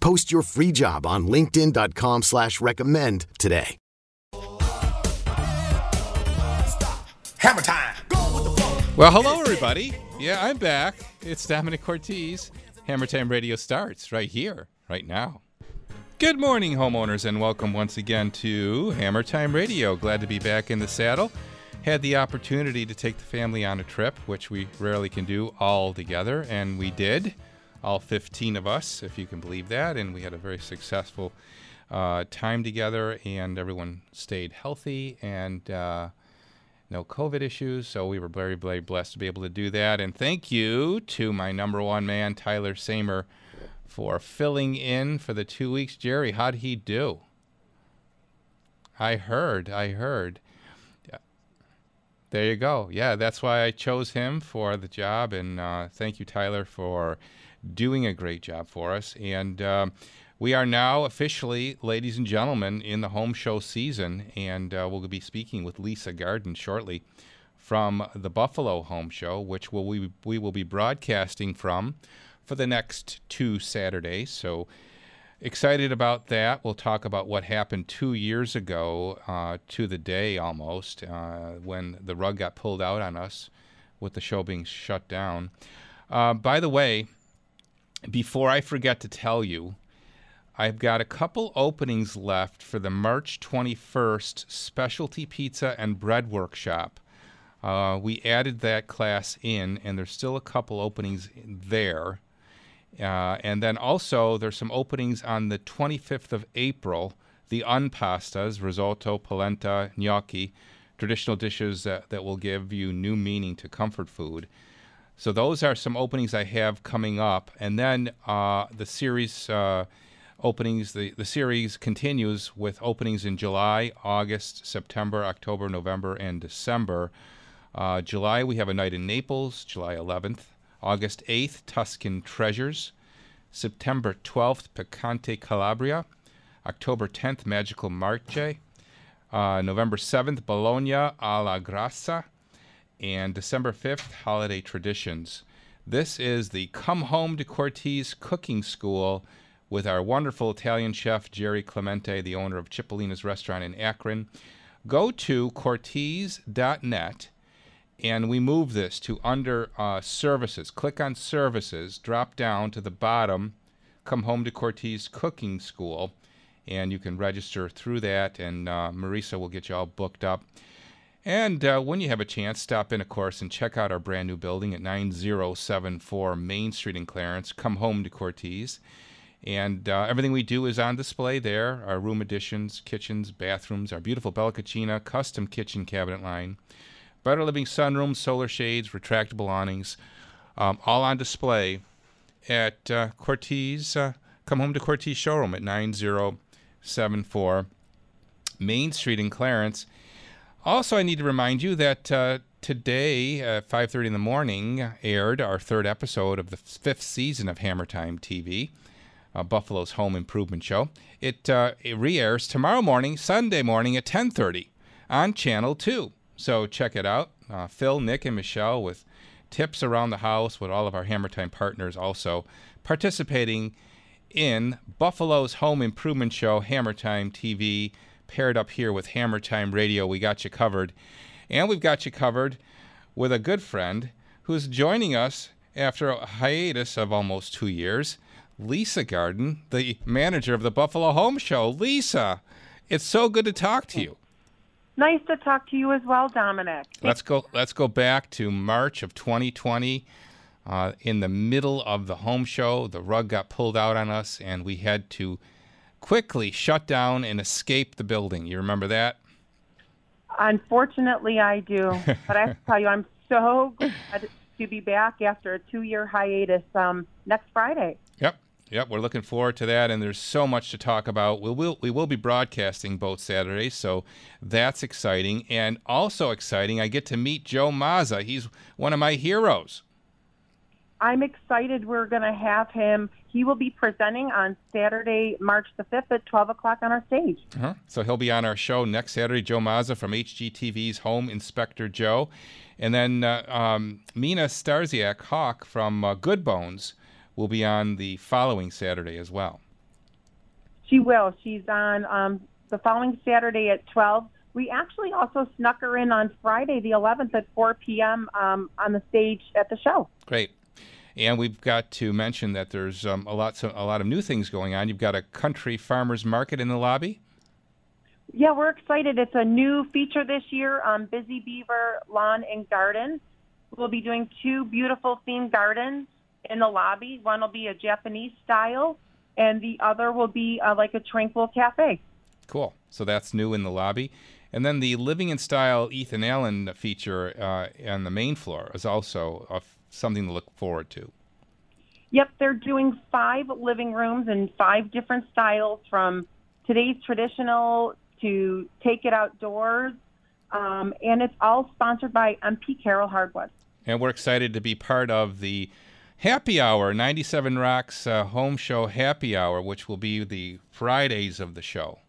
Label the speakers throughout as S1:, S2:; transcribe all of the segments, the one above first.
S1: Post your free job on linkedin.com slash recommend today.
S2: Hammer time.
S3: Well, hello, everybody. Yeah, I'm back. It's Domenic Cortese. Hammer Time Radio starts right here, right now. Good morning, homeowners, and welcome once again to Hammer Time Radio. Glad to be back in the saddle. Had the opportunity to take the family on a trip, which we rarely can do all together, and we did. All 15 of us, if you can believe that, and we had a very successful uh, time together, and everyone stayed healthy and uh, no COVID issues. So we were very, very blessed to be able to do that. And thank you to my number one man, Tyler Samer, for filling in for the two weeks. Jerry, how'd he do? I heard, I heard. There you go. Yeah, that's why I chose him for the job. And uh, thank you, Tyler, for doing a great job for us. And um, we are now officially, ladies and gentlemen, in the home show season, and uh, we'll be speaking with Lisa Garden shortly from the Buffalo Home Show, which will we, we will be broadcasting from for the next two Saturdays. So excited about that. We'll talk about what happened two years ago uh, to the day almost uh, when the rug got pulled out on us with the show being shut down. Uh, by the way, before I forget to tell you, I've got a couple openings left for the March 21st Specialty Pizza and Bread Workshop. Uh, we added that class in, and there's still a couple openings there. Uh, and then also, there's some openings on the 25th of April. The unpastas, risotto, polenta, gnocchi, traditional dishes that, that will give you new meaning to comfort food. So those are some openings I have coming up. And then uh, the series uh, openings. The, the series continues with openings in July, August, September, October, November, and December. Uh, July, we have a night in Naples, July 11th. August 8th, Tuscan Treasures. September 12th, Picante Calabria. October 10th, Magical Marche. Uh, November 7th, Bologna alla Grassa. And December 5th, Holiday Traditions. This is the Come Home to Cortese Cooking School with our wonderful Italian chef, Jerry Clemente, the owner of Cipollina's restaurant in Akron. Go to Cortese.net and we move this to under uh, services. Click on services, drop down to the bottom, come home to Cortese Cooking School, and you can register through that, and uh, Marisa will get you all booked up. And uh, when you have a chance, stop in, of course, and check out our brand new building at 9074 Main Street in Clarence. Come home to Cortese. And uh, everything we do is on display there our room additions, kitchens, bathrooms, our beautiful Bella Cucina custom kitchen cabinet line, Better Living sunrooms, solar shades, retractable awnings, um, all on display at uh, Cortese. Uh, come home to Cortese showroom at 9074 Main Street in Clarence. Also, I need to remind you that uh, today at 5.30 in the morning aired our third episode of the fifth season of Hammer Time TV uh, Buffalo's home improvement show. It, uh, it re-airs tomorrow morning, Sunday morning at 10:30 on Channel 2. So check it out. Uh, Phil, Nick, and Michelle with tips around the house with all of our Hammer Time partners also participating in Buffalo's home improvement show, Hammer Time TV, paired up here with Hammer Time Radio. We got you covered. And we've got you covered with a good friend who's joining us after a hiatus of almost two years. Lisa Garden, the manager of the Buffalo Home Show. Lisa, it's so good to talk to you.
S4: Nice to talk to you as well, Domenic.
S3: Let's go. Let's go back to March of 2020. Uh, in the middle of the home show, the rug got pulled out on us, and we had to quickly shut down and escape the building. You remember that?
S4: Unfortunately, I do. but I have to tell you, I'm so glad to be back after a two-year hiatus um, next Friday.
S3: Yep. Yep, we're looking forward to that, and there's so much to talk about. We will we will be broadcasting both Saturdays, so that's exciting. And also exciting, I get to meet Joe Mazza. He's one of my heroes.
S4: I'm excited. We're going to have him. He will be presenting on Saturday, March the 5th at 12 o'clock on our stage.
S3: Uh-huh. So he'll be on our show next Saturday. Joe Mazza from HGTV's Home Inspector Joe, and then uh, um, Mina Starsiak Hawk from uh, Good Bones will be on the following Saturday as well.
S4: She will. She's on um, the following Saturday at 12. We actually also snuck her in on Friday, the 11th, at 4 p.m. Um, on the stage at the show.
S3: Great. And we've got to mention that there's um, a lot, a lot of new things going on. You've got a country farmers market in the lobby.
S4: Yeah, we're excited. It's a new feature this year on Busy Beaver Lawn and Garden. We'll be doing two beautiful themed gardens in the lobby. One will be a Japanese style, and the other will be uh, like a tranquil cafe.
S3: Cool. So that's new in the lobby. And then the Living in Style Ethan Allen feature uh, on the main floor is also uh, something to look forward to.
S4: Yep, they're doing five living rooms in five different styles from today's traditional to take it outdoors. Um, and it's all sponsored by MP Carroll Hardwood.
S3: And we're excited to be part of the Happy Hour, 97 Rocks uh, Home Show Happy Hour, which will be the Fridays of the show.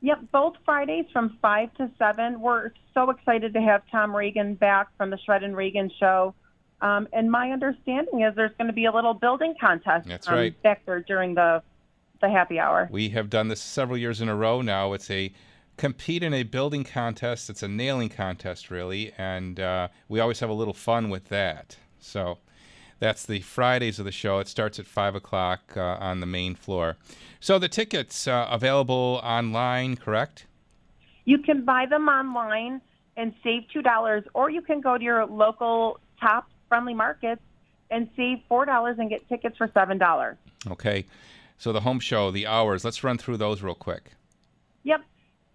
S4: Yep, both Fridays from 5 to 7. We're so excited to have Tom Reagan back from the Shred and Reagan show. Um, and my understanding is there's going to be a little building contest
S3: That's
S4: um,
S3: right.
S4: back there during the the happy hour.
S3: We have done this several years in a row now. It's a compete in a building contest. It's a nailing contest, really, and uh, we always have a little fun with that. So that's the Fridays of the show. It starts at five o'clock uh, on the main floor. So the tickets uh, available online, correct?
S4: You can buy them online and save two dollars, or you can go to your local top friendly markets and save four dollars and get tickets for seven dollars.
S3: Okay. So the home show, the hours. Let's run through those real quick.
S4: Yep,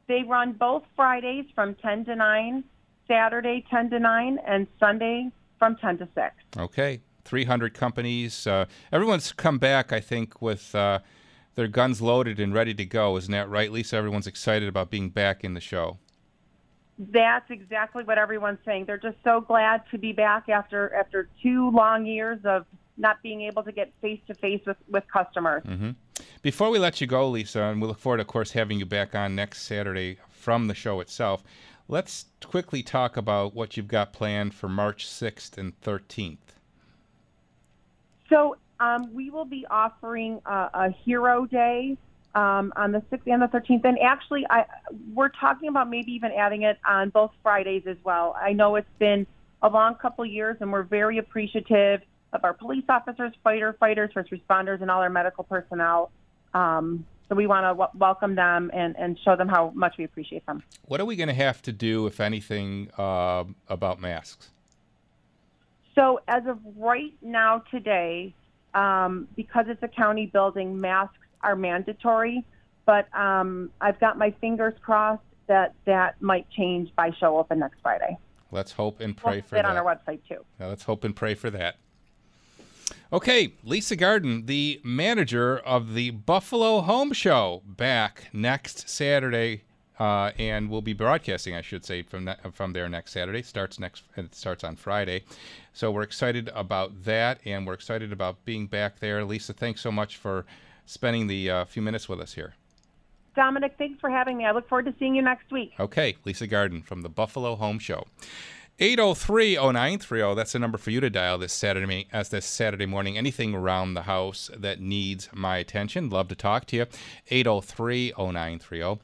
S4: they run both Fridays from ten to nine, Saturday ten to nine, and Sunday from ten to six.
S3: Okay. 300 companies. Uh, everyone's come back, I think, with uh, their guns loaded and ready to go. Isn't that right, Lisa? Everyone's excited about being back in the show.
S4: That's exactly what everyone's saying. They're just so glad to be back after after two long years of not being able to get face to face with with customers.
S3: hmm Before we let you go, Lisa, and we look forward, of course, having you back on next Saturday from the show itself. Let's quickly talk about what you've got planned for March 6th and 13th.
S4: So um, we will be offering a, a Hero Day um, on the 6th and the 13th. And actually, I, we're talking about maybe even adding it on both Fridays as well. I know it's been a long couple years, and we're very appreciative of our police officers, fighter fighters, first responders, and all our medical personnel. Um, so we want to w- welcome them and, and show them how much we appreciate them.
S3: What are we going to have to do, if anything, uh, about masks?
S4: So as of right now, today, um, because it's a county building, masks are mandatory. But um, I've got my fingers crossed that that might change by show open next Friday.
S3: Let's hope and
S4: We'll
S3: pray for that.
S4: on our website too.
S3: Now, let's hope and pray for that. Okay, Lisa Garden, the manager of the Buffalo Home Show, back next Saturday, uh, and we'll be broadcasting, I should say, from from there next Saturday. Starts next, it starts on Friday, so we're excited about that, and we're excited about being back there. Lisa, thanks so much for spending the uh, few minutes with us here.
S4: Domenic, thanks for having me. I look forward to seeing you next week.
S3: Okay, Lisa Garden from the Buffalo Home Show. 803-0930, that's the number for you to dial this Saturday as this Saturday morning. Anything around the house that needs my attention, love to talk to you. 803-0930.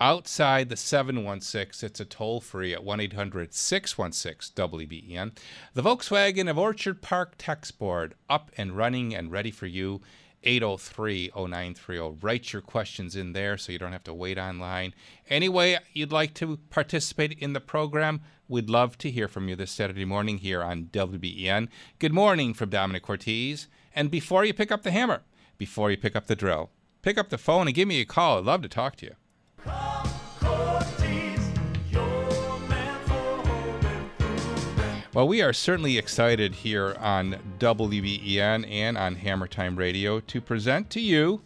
S3: Outside the 716, it's a toll free at 1 800 616 WBEN. The Volkswagen of Orchard Park text board up and running and ready for you. 803 0930. Write your questions in there so you don't have to wait online. Any way you'd like to participate in the program, we'd love to hear from you this Saturday morning here on WBEN. Good morning from Domenic Cortese. And before you pick up the hammer, before you pick up the drill, pick up the phone and give me a call. I'd love to talk to you. Well, we are certainly excited here on WBEN and on Hammer Time Radio to present to you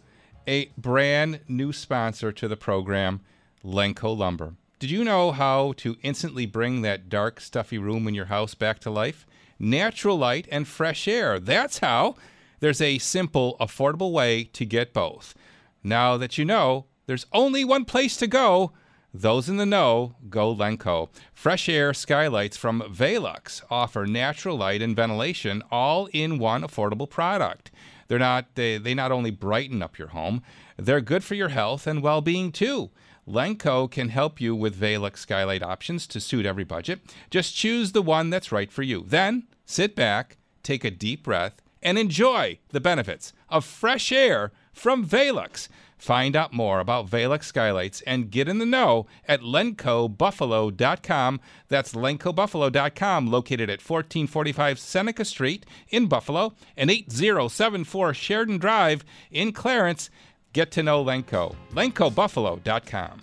S3: a brand new sponsor to the program, Lenco Lumber. Did you know how to instantly bring that dark, stuffy room in your house back to life? Natural light and fresh air. That's how. There's a simple, affordable way to get both. Now that you know, there's only one place to go those in the know go Lenco. Fresh air skylights from Velux offer natural light and ventilation all in one affordable product. They're not they, they not only brighten up your home, they're good for your health and well-being too. Lenco can help you with Velux skylight options to suit every budget. Just choose the one that's right for you. Then sit back, take a deep breath, and enjoy the benefits of fresh air from Velux. Find out more about Velux skylights and get in the know at lencobuffalo.com. That's lencobuffalo.com, located at 1445 Seneca Street in Buffalo and 8074 Sheridan Drive in Clarence. Get to know Lenco. lencobuffalo.com.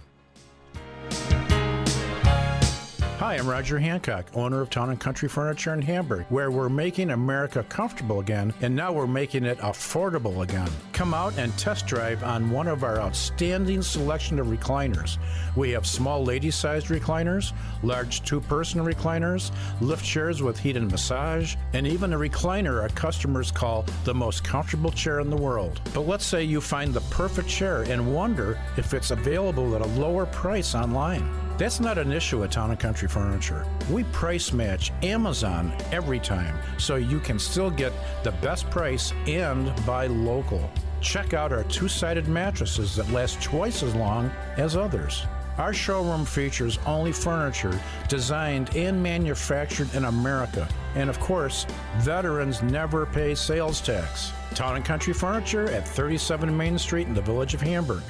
S5: Hi, I'm Roger Hancock, owner of Town and Country Furniture in Hamburg, where we're making America comfortable again, and now we're making it affordable again. Come out and test drive on one of our outstanding selection of recliners. We have small lady-sized recliners, large two-person recliners, lift chairs with heat and massage, and even a recliner our customers call the most comfortable chair in the world. But let's say you find the perfect chair and wonder if it's available at a lower price online. That's not an issue at Town Country Furniture. We price match Amazon every time, so you can still get the best price and buy local. Check out our two sided mattresses that last twice as long as others. Our showroom features only furniture designed and manufactured in America. And of course, veterans never pay sales tax. Town and Country Furniture at 37 Main Street in the village of Hamburg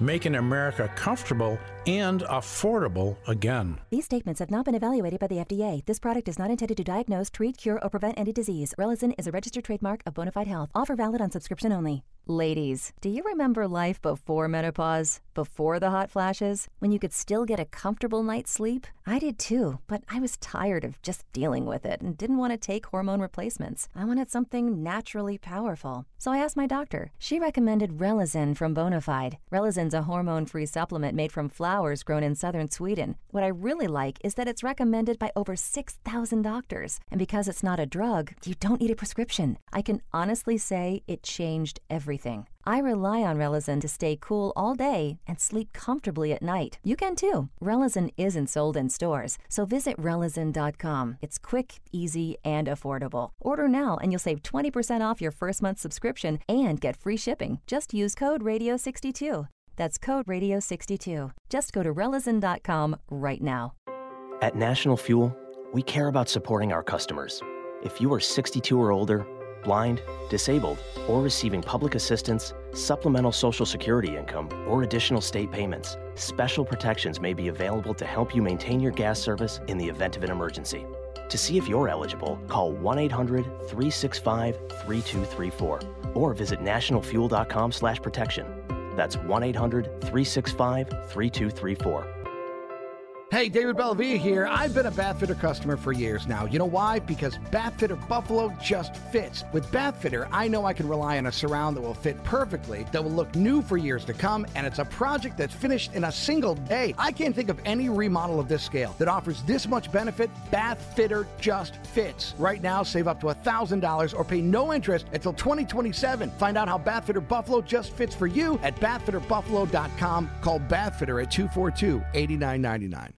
S5: making America comfortable and affordable again.
S6: These statements have not been evaluated by the FDA. This product is not intended to diagnose, treat, cure, or prevent any disease. Relizen is a registered trademark of Bonafide Health. Offer valid on subscription only. Ladies, do you remember life before menopause? Before the hot flashes? When you could still get a comfortable night's sleep? I did too, but I was tired of just dealing with it and didn't want to take hormone replacements. I wanted something naturally powerful. So I asked my doctor. She recommended Relizen from Bonafide. Relizen's a hormone free supplement made from flowers grown in southern Sweden. What I really like is that it's recommended by over 6,000 doctors. And because it's not a drug, you don't need a prescription. I can honestly say it changed everything. I rely on Relizen to stay cool all day and sleep comfortably at night. You can too. Relizen isn't sold in stores, so visit relizen.com. It's quick, easy, and affordable. Order now and you'll save 20% off your first month subscription and get free shipping. Just use code RADIO62. That's code RADIO62. Just go to relizen.com right now.
S7: At National Fuel, we care about supporting our customers. If you are 62 or older, blind, disabled, or receiving public assistance, supplemental Social Security income, or additional state payments, special protections may be available to help you maintain your gas service in the event of an emergency. To see if you're eligible, call 1 800 365 3234 or visit nationalfuel.com slash protection. That's 1 800 365 3234.
S8: Hey, David Bellavia here. I've been a Bathfitter customer for years now. You know why? Because Bathfitter Buffalo just fits. With Bathfitter, I know I can rely on a surround that will fit perfectly, that will look new for years to come, and it's a project that's finished in a single day. I can't think of any remodel of this scale that offers this much benefit. Bathfitter just fits. Right now, save up to $1,000 or pay no interest until 2027. Find out how Bathfitter Buffalo just fits for you at bathfitterbuffalo.com. Call Bathfitter at 242 8999.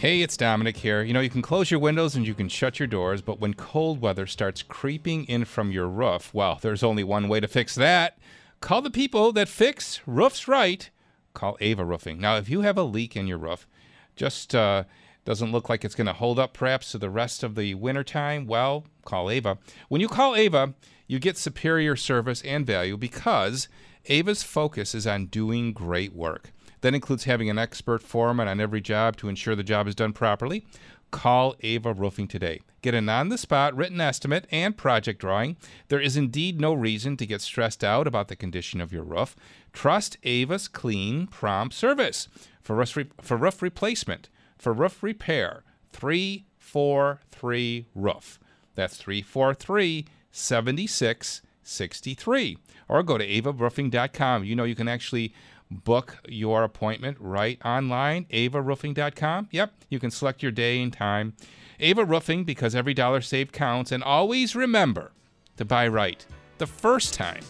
S3: Hey, it's Domenic here. You know, you can close your windows and you can shut your doors, but when cold weather starts creeping in from your roof, well, there's only one way to fix that. Call the people that fix roofs right. Call Ava Roofing. Now, if you have a leak in your roof, just uh, doesn't look like it's going to hold up perhaps to the rest of the wintertime, well, call Ava. When you call Ava, you get superior service and value because Ava's focus is on doing great work. That includes having an expert foreman on every job to ensure the job is done properly. Call Ava Roofing today. Get an on the spot written estimate and project drawing. There is indeed no reason to get stressed out about the condition of your roof. Trust Ava's clean, prompt service for roof, re- for roof replacement, for roof repair. 343 Roof. That's 343 7663. Or go to avaroofing.com. You know, you can actually book your appointment right online, avaroofing.com. Yep, you can select your day and time. Ava Roofing, because every dollar saved counts. And always remember to buy right the first time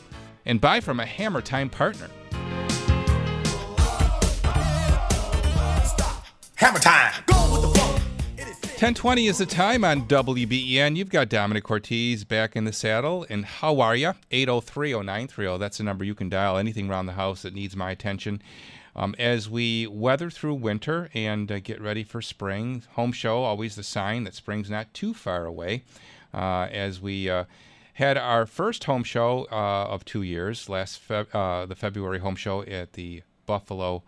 S3: and buy from a Hammer Time partner.
S2: Hammer time.
S3: 1020 is the time on WBEN. You've got Domenic Cortese back in the saddle. And how are you? 8030930. That's the number you can dial. Anything around the house that needs my attention. Um, as we weather through winter and uh, get ready for spring, home show, always the sign that spring's not too far away. Uh, as we uh, had our first home show uh, of two years, last Feb- uh, the February home show at the Buffalo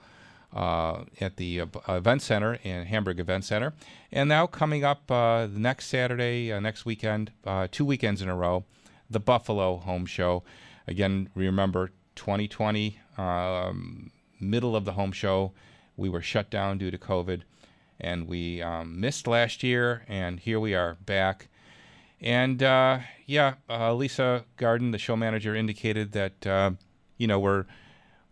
S3: uh, at the uh, event center in Hamburg Event Center, and now coming up uh, next Saturday, uh, next weekend, uh, two weekends in a row, the Buffalo Home Show. Again, remember 2020, um, middle of the home show, we were shut down due to COVID, and we um, missed last year, and here we are back. And uh, yeah, Lisa Garden, the show manager, indicated that you know we're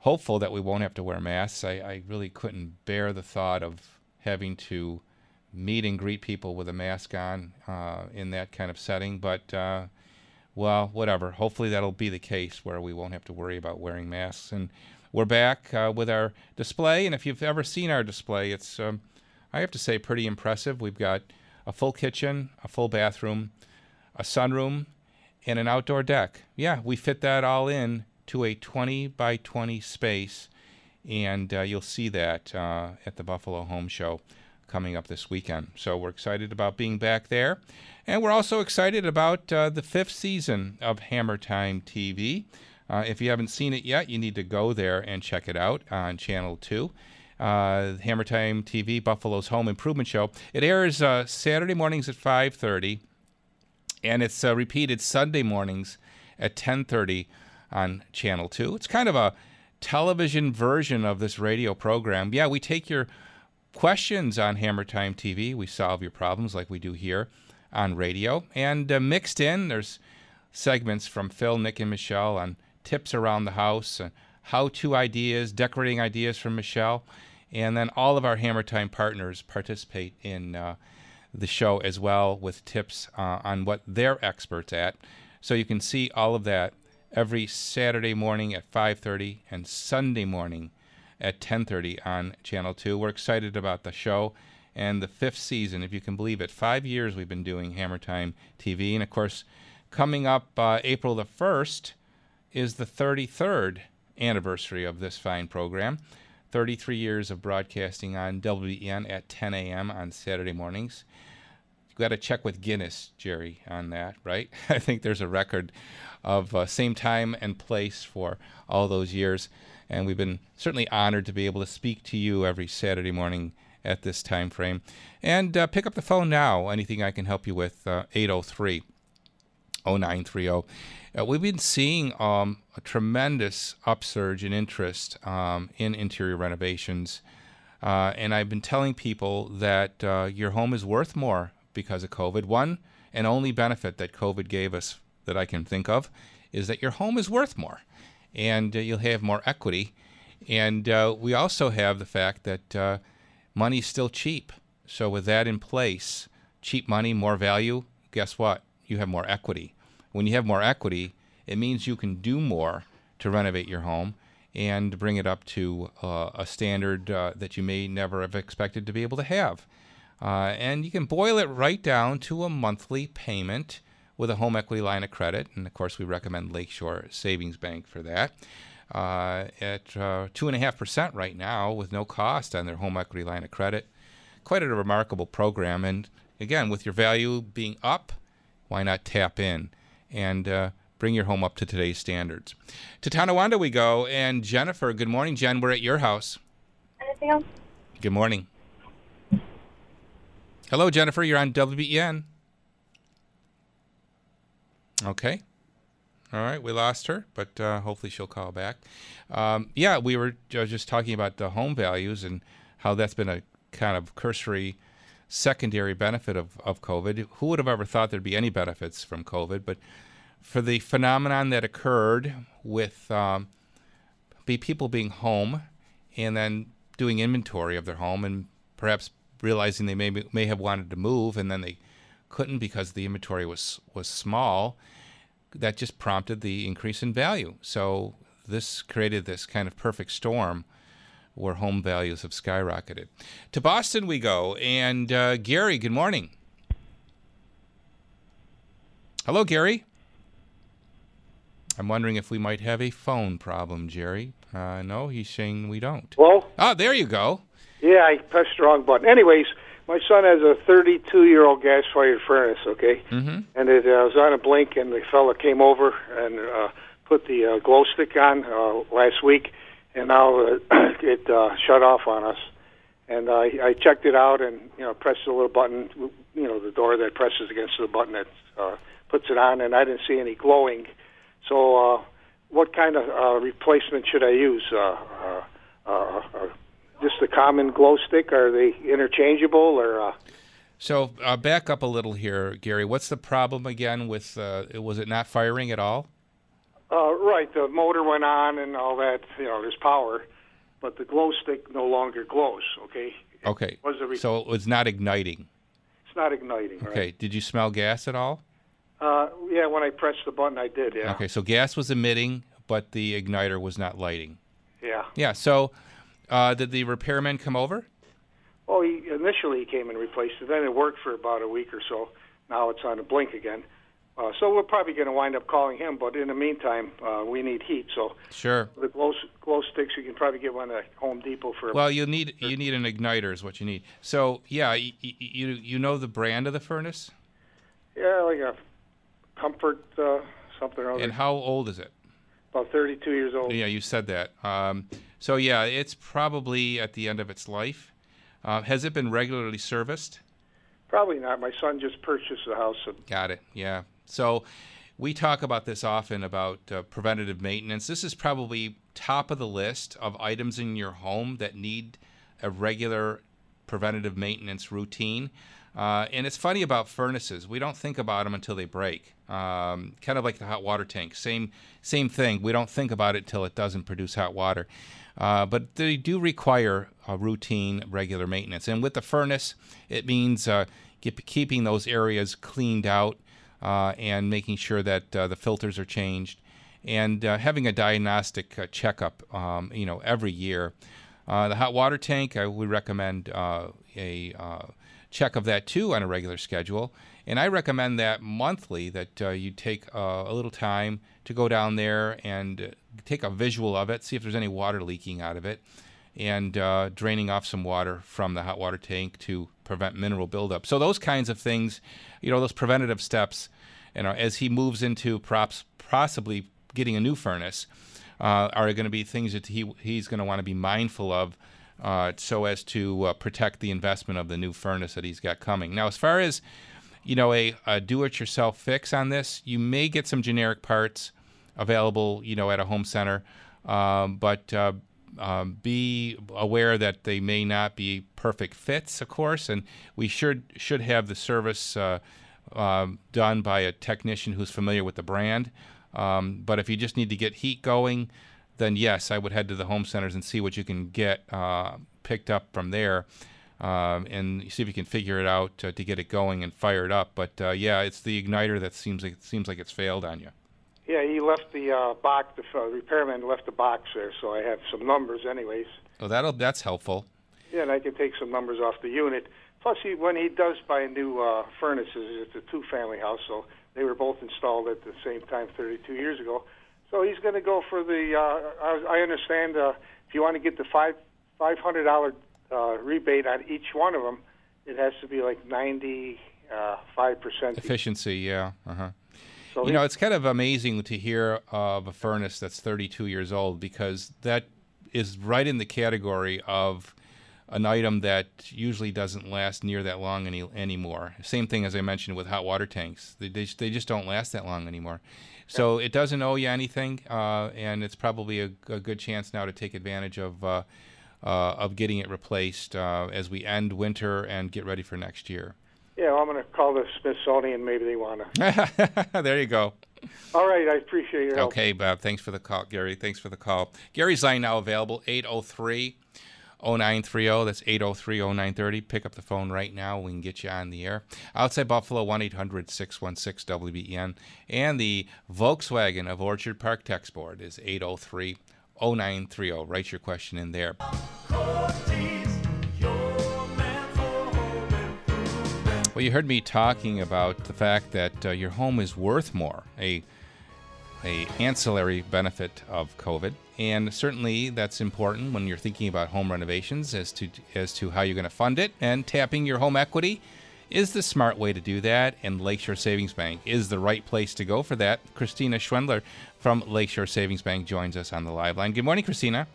S3: hopeful that we won't have to wear masks. I, I really couldn't bear the thought of having to meet and greet people with a mask on uh, in that kind of setting. But, uh, well, whatever. Hopefully that'll be the case where we won't have to worry about wearing masks. And we're back uh, with our display. And if you've ever seen our display, it's, um, I have to say, pretty impressive. We've got a full kitchen, a full bathroom, a sunroom, and an outdoor deck. Yeah, we fit that all in to a 20 by 20 space, and uh, you'll see that uh, at the Buffalo Home Show coming up this weekend. So we're excited about being back there, and we're also excited about uh, the fifth season of Hammer Time TV. Uh, if you haven't seen it yet, you need to go there and check it out on Channel 2. Uh, Hammer Time TV, Buffalo's Home Improvement Show. It airs uh, Saturday mornings at 5:30, and it's repeated Sunday mornings at 10:30 on Channel 2. It's kind of a television version of this radio program. Yeah, we take your questions on Hammer Time TV. We solve your problems like we do here on radio. And uh, mixed in, there's segments from Phil, Nick, and Michelle on tips around the house, uh, how to ideas, decorating ideas from Michelle. And then all of our Hammer Time partners participate in uh, the show as well with tips uh, on what they're experts at. So you can see all of that every Saturday morning at 5:30 and Sunday morning at 10:30 on Channel 2. We're excited about the show and the fifth season, if you can believe it. Five years we've been doing Hammer Time TV, and of course, coming up uh, April the 1st is the 33rd anniversary of this fine program. 33 years of broadcasting on WBEN at 10 a.m. on Saturday mornings. Got to check with Guinness, Jerry, on that, right? I think there's a record of uh, same time and place for all those years. And we've been certainly honored to be able to speak to you every Saturday morning at this time frame. And uh, pick up the phone now. Anything I can help you with, uh, 803 0930. Uh, we've been seeing um, a tremendous upsurge in interest um, in interior renovations. Uh, and I've been telling people that uh, your home is worth more because of COVID. One and only benefit that COVID gave us that I can think of is that your home is worth more and uh, you'll have more equity. And uh, we also have the fact that uh, money's still cheap. So, with that in place, cheap money, more value, guess what? You have more equity. When you have more equity, it means you can do more to renovate your home and bring it up to uh, a standard uh, that you may never have expected to be able to have. Uh, and you can boil it right down to a monthly payment with a home equity line of credit. And of course, we recommend Lakeshore Savings Bank for that. Uh, at uh, 2.5% right now with no cost on their home equity line of credit. quite a remarkable program. And again, with your value being up, why not tap in and uh, bring your home up to today's standards? To Tonawanda we go, and Jennifer. Good morning, Jen. We're at your house.
S9: Anything else?
S3: Good morning. Hello, Jennifer. You're on WBEN. Okay. All right, we lost her, but uh, hopefully she'll call back. Um, yeah, we were uh, just talking about the home values and how that's been a kind of cursory secondary benefit of, of COVID. Who would have ever thought there'd be any benefits from COVID? But for the phenomenon that occurred with um, be people being home and then doing inventory of their home and perhaps realizing they may may have wanted to move and then they couldn't because the inventory was was small that just prompted the increase in value. So this created this kind of perfect storm where home values have skyrocketed. To boston we go and uh, gary good morning. Hello gary. I'm wondering if we might have a phone problem jerry. Uh, no he's saying we don't.
S10: Well,
S3: oh there you go
S10: yeah, I pressed the wrong button. Anyways, my son has a 32-year-old gas-fired furnace. Okay,
S3: mm-hmm.
S10: and it uh, was on a blink, and the fella came over and uh, put the uh, glow stick on uh, last week, and now uh, it uh, shut off on us. And I, I checked it out, and you know, pressed the little button, you know, the door that presses against the button that uh, puts it on, and I didn't see any glowing. So, uh, what kind of uh, replacement should I use? Uh, uh, uh, uh, just the common glow stick? Are they interchangeable or? Uh,
S3: So uh, back up a little here, Gary. What's the problem again with? Uh, was it not firing at all?
S10: uh, right, the motor went on and all that. You know, there's power, but the glow stick no longer glows. Okay,
S3: Okay.
S10: Was the re-
S3: so it was not igniting.
S10: it's not igniting.
S3: Okay.
S10: Right?
S3: Did you smell gas at all?
S10: Uh, yeah, when I pressed the button, I did. Yeah.
S3: Okay. So gas was emitting, but the igniter was not lighting.
S10: Yeah.
S3: Yeah. So uh, did the repairman come over?
S10: Well, he, initially he came and replaced it. Then it worked for about a week or so. Now it's on a blink again. Uh, so we're probably going to wind up calling him. But in the meantime, uh, we need heat. So
S3: Sure.
S10: the glow glow sticks you can probably get one at Home Depot for.
S3: Well, you need you need an igniter is what you need. So yeah, you you, you know the brand of the furnace
S10: yeah, like a comfort uh, something or other.
S3: and how old is it?
S10: About 32 years old.
S3: Yeah, you said that. Um, so yeah, it's probably at the end of its life. Uh, has it been regularly serviced?
S10: Probably not. My son just purchased the house. And,
S3: Got it. Yeah. So we talk about this often about uh, preventative maintenance. This is probably top of the list of items in your home that need a regular preventative maintenance routine. Uh, and it's funny about furnaces. We don't think about them until they break. Um, kind of like the hot water tank. Same same thing. We don't think about it till it doesn't produce hot water. Uh, but they do require a routine, regular maintenance. And with the furnace, it means uh, keep, keeping those areas cleaned out uh, and making sure that uh, the filters are changed and having a diagnostic checkup, um, you know, every year. The hot water tank, I would recommend a check of that too on a regular schedule. And I recommend that monthly that uh, you take uh, a little time to go down there and uh, take a visual of it, see if there's any water leaking out of it, and uh, draining off some water from the hot water tank to prevent mineral buildup. So those kinds of things, you know, those preventative steps, you know, as he moves into props, possibly getting a new furnace, uh, are going to be things that he he's going to want to be mindful of, uh, so as to uh, protect the investment of the new furnace that he's got coming. Now, as far as you know, a, a do-it-yourself fix on this, you may get some generic parts available, you know, at a home center, um, but uh, um, be aware that they may not be perfect fits, of course, and we should should have the service uh, um, done by a technician who's familiar with the brand. Um, but if you just need to get heat going, then yes, I would head to the home centers and see what you can get uh, picked up from there. Um, and see if you can figure it out uh, to get it going and fire it up. But uh, yeah, it's the igniter that seems like seems like it's failed on you.
S10: yeah, he left the uh, box. The uh, repairman left the box there, so I have some numbers, anyways.
S3: Oh, that'll that's helpful.
S10: Yeah, and I can take some numbers off the unit. Plus, he, when he does buy new uh, furnaces, it's a two-family house, so they were both installed at the same time 32 years ago. So he's going to go for the. Uh, I, I understand uh, if you want to get the five five hundred dollar uh, rebate on each one of them, it has to be like ninety-five percent
S3: Efficiency, yeah. Uh-huh.
S10: So
S3: you know, it's kind of amazing to hear of a furnace that's 32 years old because that is right in the category of an item that usually doesn't last near that long any anymore. Same thing as I mentioned with hot water tanks; they they, they just don't last that long anymore. So it doesn't owe you anything, uh, and it's probably a, a good chance now to take advantage of. Uh, uh, of getting it replaced uh, as we end winter and get ready for next year.
S10: Yeah, well, I'm going to call the Smithsonian. Maybe they want to.
S3: there you go.
S10: All right, I appreciate your help.
S3: Okay, Bob. Thanks for the call, Gary. Thanks for the call. Gary's line now available 803 0930. That's 803 0930. Pick up the phone right now. We can get you on the air. Outside Buffalo, 1 800 616 WBEN. And the Volkswagen of Orchard Park text board is 803 0930. Write your question in there. Well, you heard me talking about the fact that uh, your home is worth more, a a ancillary benefit of COVID, and certainly that's important when you're thinking about home renovations as to as to how you're going to fund it. And tapping your home equity is the smart way to do that, and Lakeshore Savings Bank is the right place to go for that. Christina Schwendler from Lakeshore Savings Bank joins us on the live line. Good morning, Christina.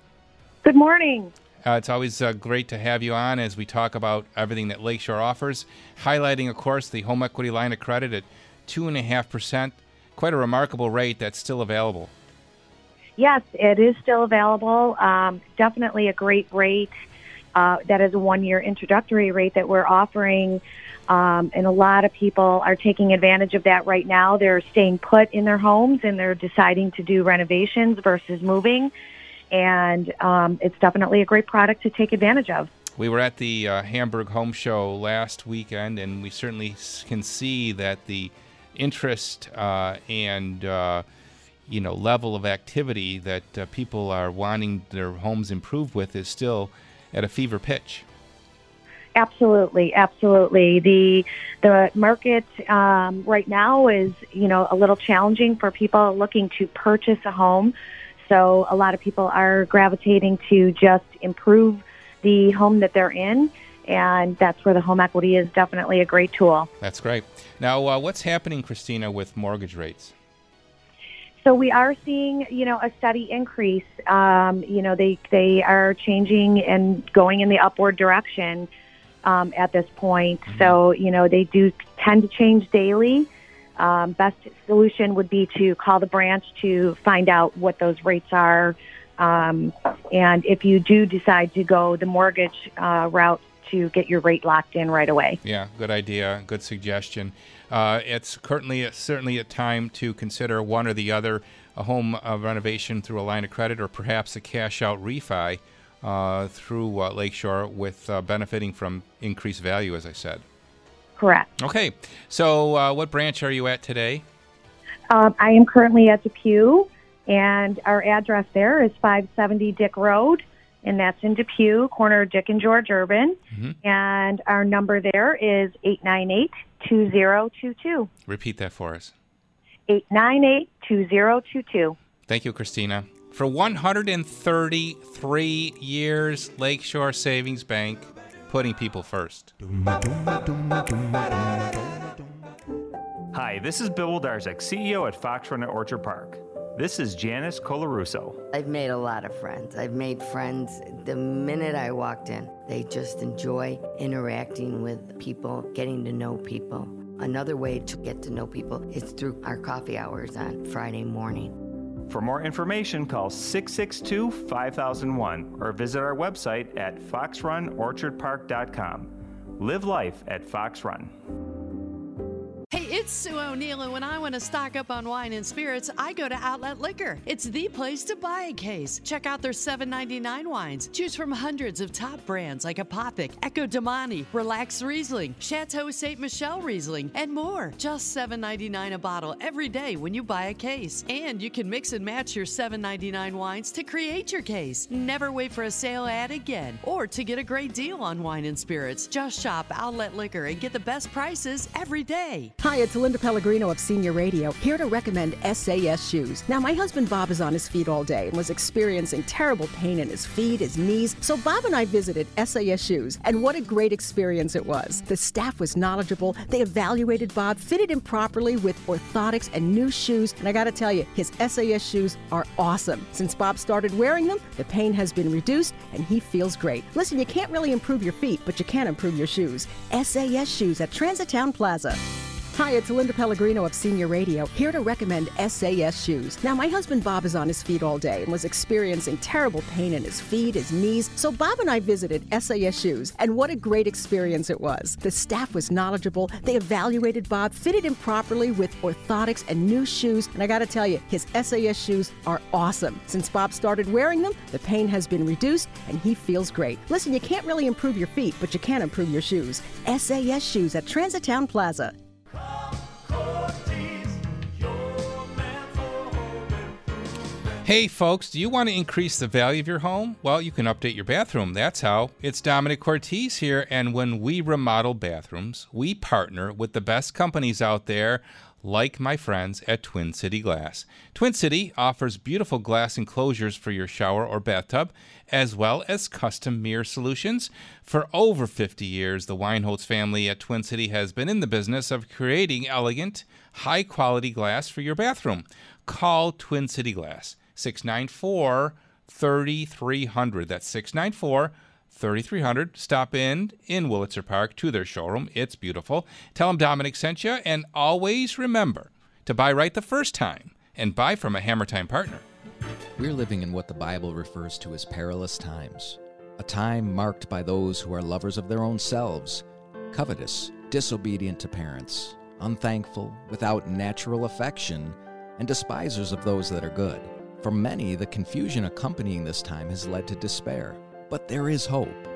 S4: Good morning.
S3: Uh, it's always uh, great to have you on as we talk about everything that Lakeshore offers, highlighting, of course, the home equity line of credit at 2.5%. Quite a remarkable rate that's still available.
S9: Yes, it is still available. Um, definitely a great rate. Uh, that is a one year introductory rate that we're offering. Um, and a lot of people are taking advantage of that right now. They're staying put in their homes and they're deciding to do renovations versus moving. And um, it's definitely a great product to take advantage of.
S3: We were at the uh, Hamburg Home Show last weekend, and we certainly can see that the interest uh, and uh, you know level of activity that uh, people are wanting their homes improved with is still at a fever pitch.
S9: Absolutely, absolutely. The the market um, right now is you know a little challenging for people looking to purchase a home. So a lot of people are gravitating to just improve the home that they're in, and that's where the home equity is definitely a great tool.
S3: That's great. Now, uh, what's happening, Christina, with mortgage rates?
S9: So we are seeing, you know, a steady increase. Um, you know, they they are changing and going in the upward direction um, at this point. So you know, they do tend to change daily. Um, best solution would be to call the branch to find out what those rates are, um, and if you do decide to go the mortgage uh, route, to get your rate locked in right away.
S3: Yeah, good idea. Good suggestion. Uh, it's currently certainly a time to consider one or the other, a home uh, renovation through a line of credit, or perhaps a cash out refi uh, through uh, Lakeshore, with uh, benefiting from increased value, as I said.
S9: Correct.
S3: Okay, so uh, what branch are you at today?
S9: Um, I am currently at Depew, and our address there is 570 Dick Road, and that's in Depew, corner of Dick and George Urban. Mm-hmm. And our number there is 898 2022.
S3: Repeat that for us.
S9: 898 2022.
S3: Thank you, Christina. For 133 years, Lakeshore Savings Bank, putting people first.
S11: Hi, this is Bill Wildarczyk, CEO at Fox Run at Orchard Park. This is Janice Colarusso.
S12: I've made a lot of friends. I've made friends the minute I walked in. They just enjoy interacting with people, getting to know people. Another way to get to know people is through our coffee hours on Friday morning.
S11: For more information, call 662 5001 or visit our website at foxrunorchardpark.com. Live life at Fox Run.
S13: Hey, it's Sue O'Neill, and when I want to stock up on wine and spirits, I go to Outlet Liquor. It's the place to buy a case. Check out their $7.99 wines. Choose from hundreds of top brands like Apothic, Ecco Domani, Relax Riesling, Chateau St. Michelle Riesling, and more. Just $7.99 a bottle every day when you buy a case. And you can mix and match your $7.99 wines to create your case. Never wait for a sale ad again or to get a great deal on wine and spirits. Just shop Outlet Liquor and get the best prices every day.
S8: Hi,
S14: it's Linda Pellegrino of Senior Radio, here to recommend SAS shoes. Now, my husband Bob is on his feet all day and was experiencing terrible pain in his feet, his knees. So Bob and I visited SAS Shoes, and what a great experience it was. The staff was knowledgeable. They evaluated Bob, fitted him properly with orthotics and new shoes, and I gotta tell you, his SAS shoes are awesome. Since Bob started wearing them, the pain has been reduced and he feels great. Listen, you can't really improve your feet, but you can improve your shoes. SAS Shoes at Transitown Plaza. Hi, it's Linda Pellegrino of Senior Radio, here to recommend SAS shoes. Now, my husband Bob is on his feet all day and was experiencing terrible pain in his feet, his knees. So, Bob and I visited SAS Shoes, and what a great experience it was. The staff was knowledgeable. They evaluated Bob, fitted him properly with orthotics and new shoes. And I gotta tell you, his SAS shoes are awesome. Since Bob started wearing them, the pain has been reduced and he feels great. Listen, you can't really improve your feet, but you can improve your shoes. SAS Shoes at Transitown Plaza.
S3: Hey folks, do you want to increase the value of your home? Well, you can update your bathroom. That's how. It's Domenic Cortese here, and when we remodel bathrooms, we partner with the best companies out there, like my friends at Twin City Glass. Twin City offers beautiful glass enclosures for your shower or bathtub, as well as custom mirror solutions. For over 50 years, the Weinholz family at Twin City has been in the business of creating elegant, high quality glass for your bathroom. Call Twin City Glass. 694 3300. That's 694 3300. Stop in in Willitzer Park to their showroom. It's beautiful. Tell them Domenic sent you, and always remember to buy right the first time and buy from a Hammer Time partner.
S15: We're living in what the Bible refers to as perilous times, a time marked by those who are lovers of their own selves, covetous, disobedient to parents, unthankful, without natural affection, and despisers of those that are good. For many, the confusion accompanying this time has led to despair. But there is hope,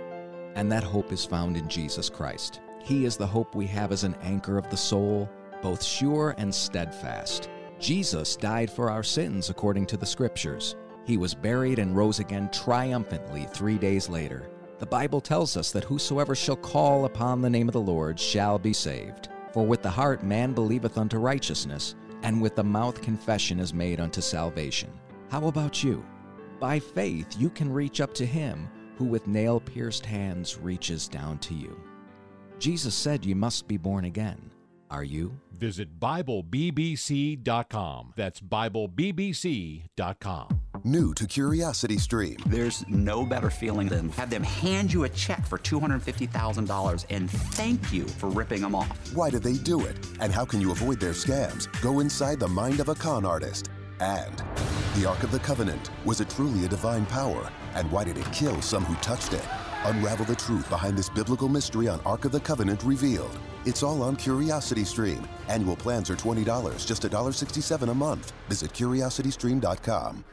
S15: and that hope is found in Jesus Christ. He is the hope we have as an anchor of the soul, both sure and steadfast. Jesus died for our sins according to the Scriptures. He was buried and rose again triumphantly three days later. The Bible tells us that whosoever shall call upon the name of the Lord shall be saved. For with the heart man believeth unto righteousness, and with the mouth confession is made unto salvation. How about you? By faith, you can reach up to Him who with nail pierced hands reaches down to you. Jesus said you must be born again. Are you?
S16: Visit BibleBBC.com. That's BibleBBC.com.
S17: New to Curiosity Stream.
S18: There's no better feeling than have them hand you a check for $250,000 and thank you for ripping them off.
S17: Why do they do it? And how can you avoid their scams? Go inside the mind of a con artist. And the Ark of the Covenant was it truly a divine power? And why did it kill some who touched it? Unravel the truth behind this biblical mystery on Ark of the Covenant Revealed. It's all on Curiosity Stream. Annual plans are $20, just $1.67 a month. Visit curiositystream.com.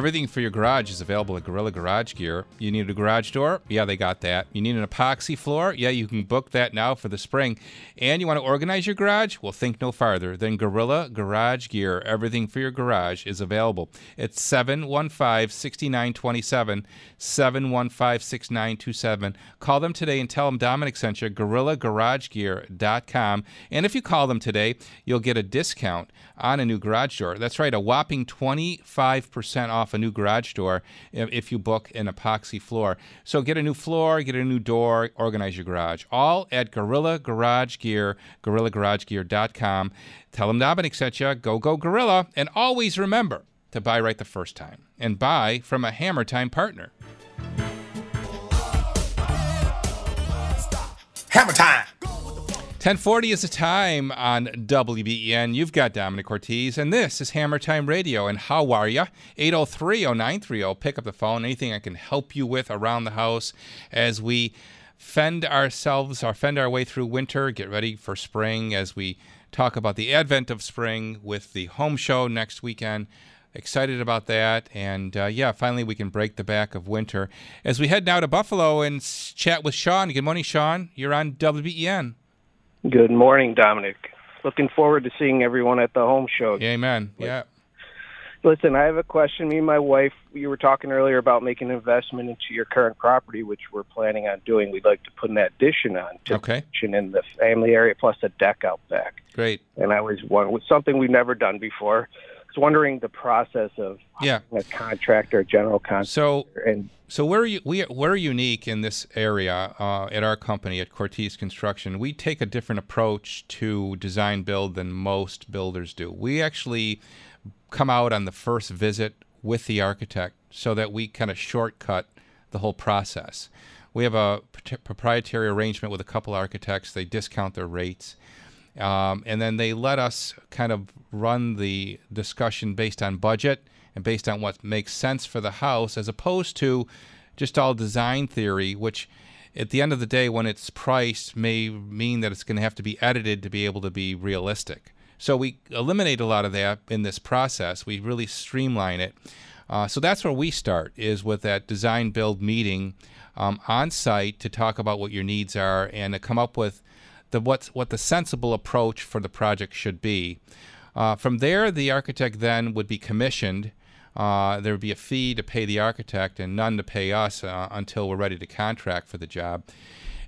S3: Everything for your garage is available at Gorilla Garage Gear. You need a garage door? Yeah, they got that. You need an epoxy floor? Yeah, you can book that now for the spring. And you want to organize your garage? Well, think no farther than Gorilla Garage Gear. Everything for your garage is available. It's 715 6927. 715 6927. Call them today and tell them Domenic sent you. GorillaGarageGear.com. And if you call them today, you'll get a discount on a new garage door. That's right, a whopping 25% off a new garage door if you book an epoxy floor. So get a new floor, get a new door, organize your garage. All at Gorilla Garage Gear, GorillaGarageGear.com. Tell them Domenic sent you. Go, go, Gorilla. And always remember to buy right the first time and buy from a Hammer Time partner.
S2: Hammer time.
S3: 1040 is the time on WBEN. You've got Domenic Cortese, and this is Hammer Time Radio. And how are you? 803-0930. Pick up the phone. Anything I can help you with around the house as we fend ourselves or fend our way through winter, get ready for spring as we talk about the advent of spring with the home show next weekend. Excited about that. And uh, yeah, finally we can break the back of winter as we head now to Buffalo and chat with Sean. Good morning, Sean. You're on WBEN.
S19: Good morning, Domenic. Looking forward to seeing everyone at the home show.
S3: Amen. Yeah.
S16: Listen, I have a question. Me and my wife, you were talking earlier about making an investment into your current property, which we're planning on doing. We'd like to put an addition on to
S3: Okay.
S16: addition in the family area plus a deck out back.
S3: Great.
S16: And I was one with something we've never done before. I was wondering the process of
S3: Yeah.
S16: a contractor, a general contractor,
S3: So,
S16: and
S3: so we're we we're unique in this area uh, at our company at Cortese Construction. We take a different approach to design build than most builders do. We actually come out on the first visit with the architect so that we kind of shortcut the whole process. We have a proprietary arrangement with a couple architects. They discount their rates. Um, and then they let us kind of run the discussion based on budget and based on what makes sense for the house, as opposed to just all design theory, which at the end of the day, when it's priced, may mean that it's going to have to be edited to be able to be realistic. So we eliminate a lot of that in this process. We really streamline it. Uh, so that's where we start is with that design build meeting um, on site to talk about what your needs are and to come up with the what's what the sensible approach for the project should be. Uh, from there, the architect then would be commissioned. Uh, there would be a fee to pay the architect and none to pay us uh, until we're ready to contract for the job.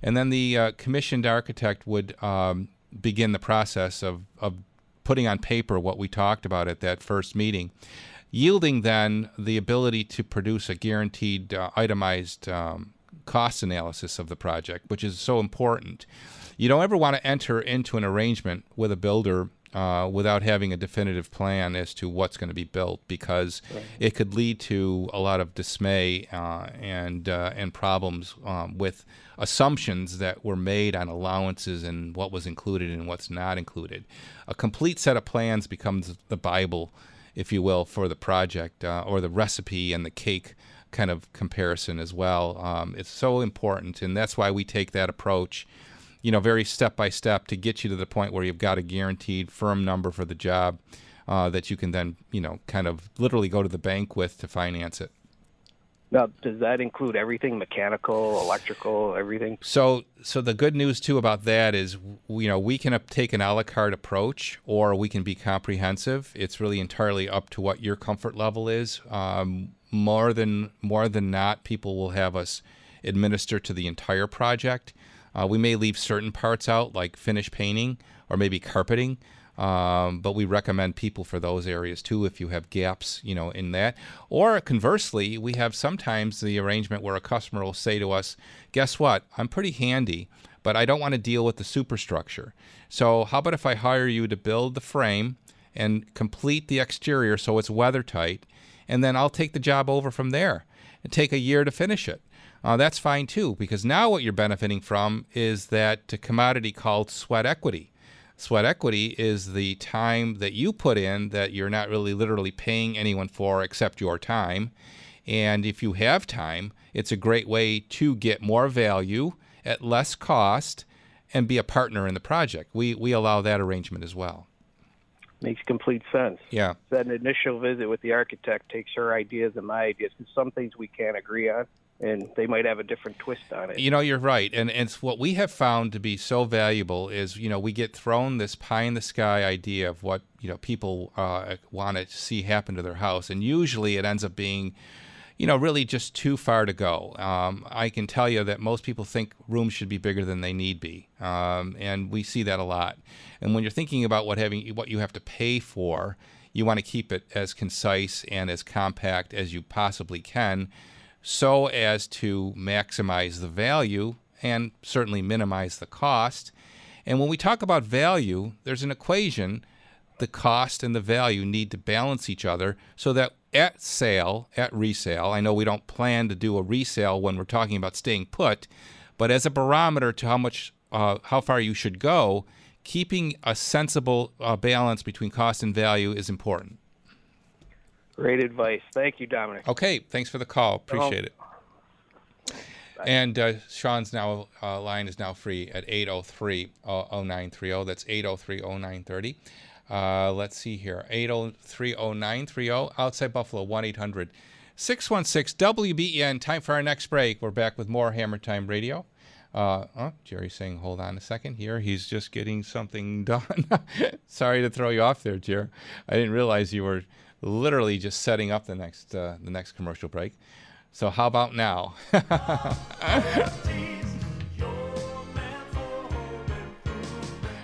S3: And then the uh, commissioned architect would um, begin the process of, of putting on paper what we talked about at that first meeting, yielding then the ability to produce a guaranteed uh, itemized um, cost analysis of the project, which is so important. You don't ever want to enter into an arrangement with a builder uh, without having a definitive plan as to what's going to be built because
S16: Right.
S3: it could lead to a lot of dismay uh, and uh, and problems um, with assumptions that were made on allowances and what was included and what's not included. A complete set of plans becomes the Bible, if you will, for the project uh, or the recipe and the cake kind of comparison as well. Um, it's so important, and that's why we take that approach you know, very step by step to get you to the point where you've got a guaranteed firm number for the job uh, that you can then, you know, kind of literally go to the bank with to finance it.
S16: now does that include everything mechanical, electrical, everything?
S3: So, so the good news too about that is, you know, we can take an a la carte approach, or we can be comprehensive. It's really entirely up to what your comfort level is. Um, more than more than not, people will have us administer to the entire project. Uh, we may leave certain parts out, like finish painting or maybe carpeting, um, but we recommend people for those areas too if you have gaps, you know, in that. Or conversely, we have sometimes the arrangement where a customer will say to us, "Guess what? I'm pretty handy, but I don't want to deal with the superstructure. So how about if I hire you to build the frame and complete the exterior so it's weather tight, and then I'll take the job over from there and take a year to finish it." Uh, that's fine too, because now what you're benefiting from is that commodity called sweat equity. Sweat equity is the time that you put in that you're not really literally paying anyone for except your time. And if you have time, it's a great way to get more value at less cost and be a partner in the project. We, we allow that arrangement as well.
S16: Makes complete sense.
S3: Yeah.
S16: That an initial visit with the architect takes her ideas and my ideas because some things we can't agree on, and they might have a different twist on it.
S3: You know, you're right, and and it's what we have found to be so valuable is you know we get thrown this pie in the sky idea of what you know people uh, want to see happen to their house, and usually it ends up being, you know, really just too far to go. Um, I can tell you that most people think rooms should be bigger than they need be, um, and we see that a lot. And when you're thinking about what having what you have to pay for, you want to keep it as concise and as compact as you possibly can so as to maximize the value and certainly minimize the cost. And when we talk about value, there's an equation. The cost and the value need to balance each other so that at sale, at resale, I know we don't plan to do a resale when we're talking about staying put, but as a barometer to how much, uh, how far you should go, keeping a sensible uh, balance between cost and value is important.
S16: Great advice. Thank you, Domenic.
S3: Okay, thanks for the call. Appreciate it. And uh, Sean's now uh, line is now free at 803 0930. That's 803 0930. Uh, let's see here 803 0930. Outside Buffalo, 1 800 616 WBEN. Time for our next break. We're back with more Hammer Time Radio. Uh, oh, Jerry's saying, hold on a second here. He's just getting something done. Sorry to throw you off there, Jerry. I didn't realize you were literally just setting up the next uh, the next commercial break. So how about now?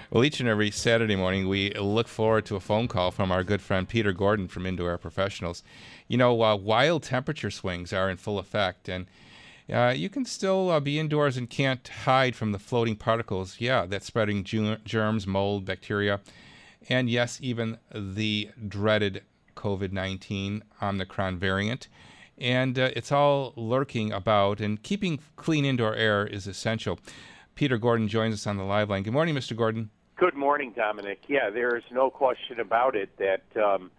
S3: well, each and every Saturday morning, we look forward to a phone call from our good friend Peter Gordon from Indoor Air Professionals. You know, uh, wild temperature swings are in full effect, and uh, you can still uh, be indoors and can't hide from the floating particles. Yeah, that's spreading germs, mold, bacteria, and yes, even the dreaded COVID 19 Omicron variant. And uh, it's all lurking about, and keeping clean indoor air is essential. Peter Gordon joins us on the live line. Good morning, Mr. Gordon.
S19: Good morning, Domenic. Yeah, there's no question about it that, um,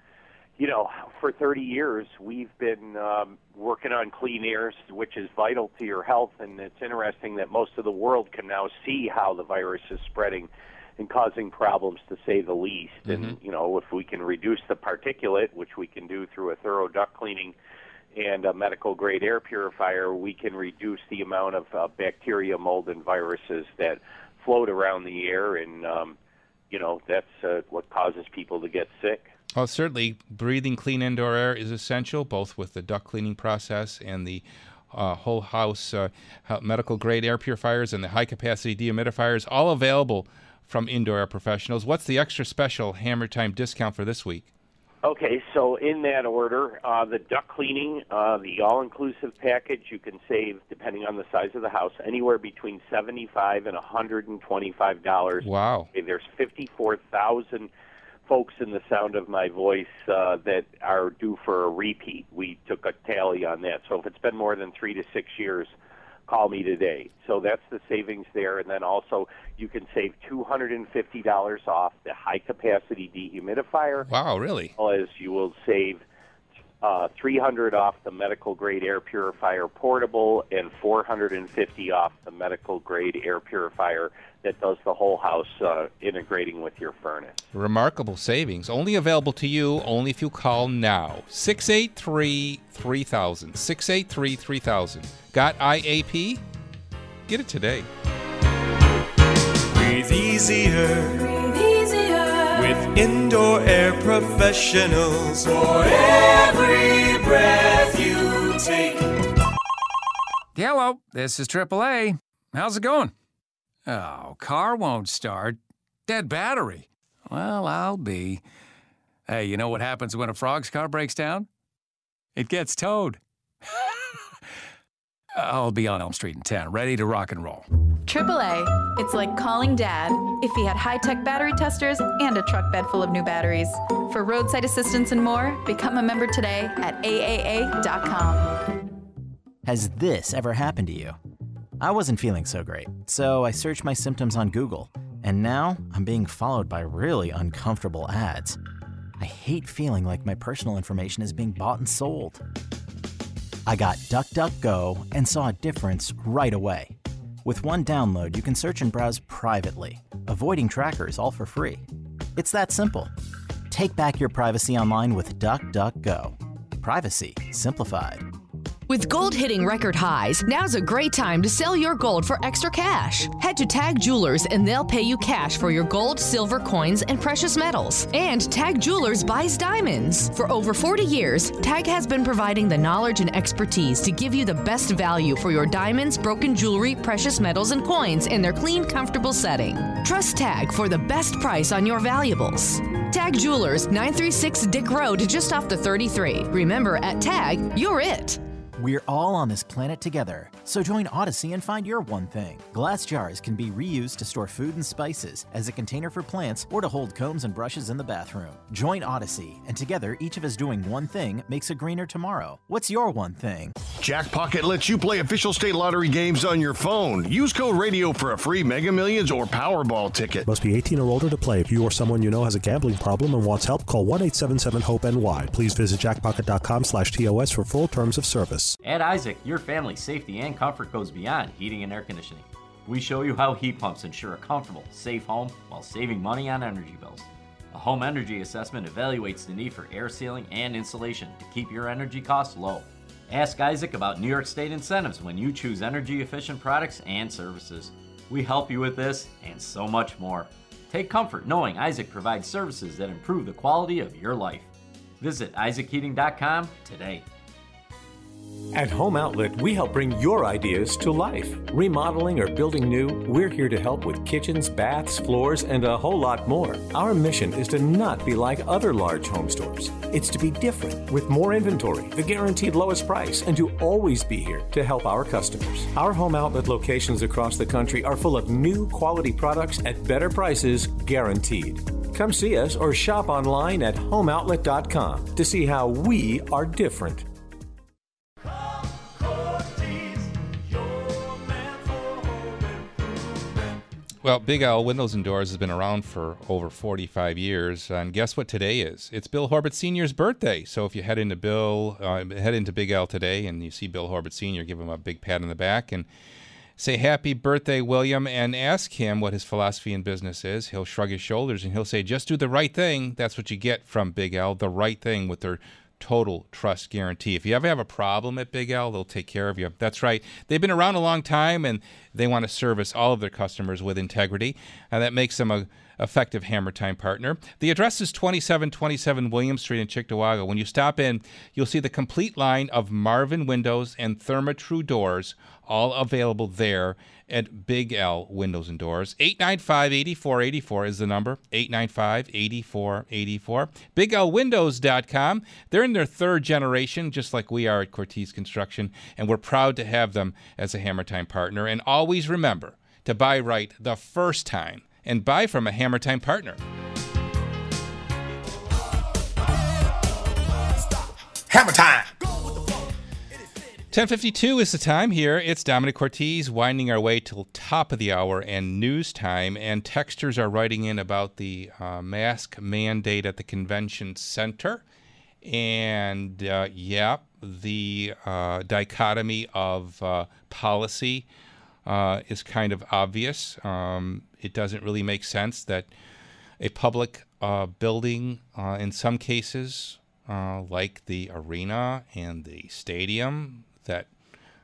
S19: you know, for 30 years we've been um, working on clean air, which is vital to your health. And it's interesting that most of the world can now see how the virus is spreading and causing problems, to say the least. Mm-hmm. And, you know, if we can reduce the particulate, which we can do through a thorough duct cleaning and a medical grade air purifier, we can reduce the amount of uh, bacteria, mold, and viruses that float around the air, and um, you know that's uh, what causes people to get sick.
S3: Oh, certainly, breathing clean indoor air is essential, both with the duct cleaning process and the uh, whole house uh, medical grade air purifiers and the high capacity dehumidifiers, all available from Indoor Air Professionals. What's the extra special Hammer Time discount for this week?
S19: Okay, so in that order, uh, the duct cleaning, uh, the all-inclusive package, you can save, depending on the size of the house, anywhere between seventy-five and one hundred and twenty-five dollars.
S3: Wow!
S19: There's fifty-four thousand folks in the sound of my voice uh, that are due for a repeat. We took a tally on that. So if it's been more than three to six years, call me today. So that's the savings there. And then also you can save $250 off the high capacity dehumidifier.
S3: Wow, really?
S19: As you will save uh, 300 off the medical grade air purifier portable and 450 off the medical grade air purifier that does the whole house uh, integrating with your furnace.
S3: Remarkable savings. Only available to you only if you call now. 683 3000. 683 3000. Got IAP? Get it today.
S20: Breathe easier. Breathe easier. With indoor air professionals. For every breath you take.
S21: Hello, this is AAA. How's it going? Oh, car won't start. Dead battery. Well, I'll be. Hey, you know what happens when a frog's car breaks down? It gets towed. I'll be on Elm Street in 10, ready to rock and roll.
S22: AAA. It's like calling dad if he had high tech battery testers and a truck bed full of new batteries. For roadside assistance and more, become a member today at AAA.com.
S23: Has this ever happened to you? I wasn't feeling so great, so I searched my symptoms on Google, and now I'm being followed by really uncomfortable ads. I hate feeling like my personal information is being bought and sold. I got DuckDuckGo and saw a difference right away. With one download, you can search and browse privately, avoiding trackers all for free. It's that simple. Take back your privacy online with DuckDuckGo. Privacy simplified.
S24: With gold hitting record highs, now's a great time to sell your gold for extra cash. Head to Tag Jewelers and they'll pay you cash for your gold, silver, coins, and precious metals. And Tag Jewelers buys diamonds. For over 40 years, Tag has been providing the knowledge and expertise to give you the best value for your diamonds, broken jewelry, precious metals, and coins in their clean, comfortable setting. Trust Tag for the best price on your valuables. Tag Jewelers, 936 Dick Road, just off the 33. Remember, at Tag, you're it.
S23: We're all on this planet together, so join Audacy and find your one thing. Glass jars can be reused to store food and spices, as a container for plants, or to hold combs and brushes in the bathroom. Join Audacy, and together, each of us doing one thing makes a greener tomorrow. What's your one thing?
S25: Jackpocket lets you play official state lottery games on your phone. Use code radio for a free Mega Millions or Powerball ticket.
S26: Must be 18 or older to play. If you or someone you know has a gambling problem and wants help, call 1-877-HOPE-NY. Please visit jackpocket.com slash TOS for full terms of service.
S27: At Isaac, your family's safety and comfort goes beyond heating and air conditioning. We show you how heat pumps ensure a comfortable, safe home while saving money on energy bills. A home energy assessment evaluates the need for air sealing and insulation to keep your energy costs low. Ask Isaac about New York State incentives when you choose energy efficient products and services. We help you with this and so much more. Take comfort knowing Isaac provides services that improve the quality of your life. Visit isaacheating.com today.
S28: At Home Outlet, we help bring your ideas to life. Remodeling or building new, we're here to help with kitchens, baths, floors, and a whole lot more. Our mission is to not be like other large home stores. It's to be different with more inventory, the guaranteed lowest price, and to always be here to help our customers. Our Home Outlet locations across the country are full of new quality products at better prices, guaranteed. Come see us or shop online at homeoutlet.com to see how we are different.
S3: Well, Big L Windows and Doors has been around for over 45 years, and guess what today is? It's Bill Horbert Sr.'s birthday. So if you head into Bill, uh, head into Big L today, and you see Bill Horbert Sr., give him a big pat on the back and say happy birthday, William, and ask him what his philosophy in business is. He'll shrug his shoulders and he'll say, just do the right thing. That's what you get from Big L, the right thing with their total trust guarantee. If you ever have a problem at Big L, they'll take care of you. That's right. They've been around a long time and they want to service all of their customers with integrity. And that makes them a effective Hammer Time partner. The address is 2727 William Street in Cheektowaga. When you stop in, you'll see the complete line of Marvin windows and Therma-Tru doors, all available there at Big L Windows and Doors. 895-8484 is the number. 895-8484. BigLWindows.com. They're in their third generation, just like we are at Cortese Construction, and we're proud to have them as a Hammer Time partner. And always remember to buy right the first time and buy from a Hammer Time partner.
S2: Hammer time.
S3: 1052 is the time here. It's Domenic Cortese winding our way till top of the hour and news time. And texters are writing in about the uh, mask mandate at the convention center. And uh, yeah, the uh, dichotomy of uh, policy uh, is kind of obvious. Um, it doesn't really make sense that a public uh, building, in some cases, like the arena and the stadium, that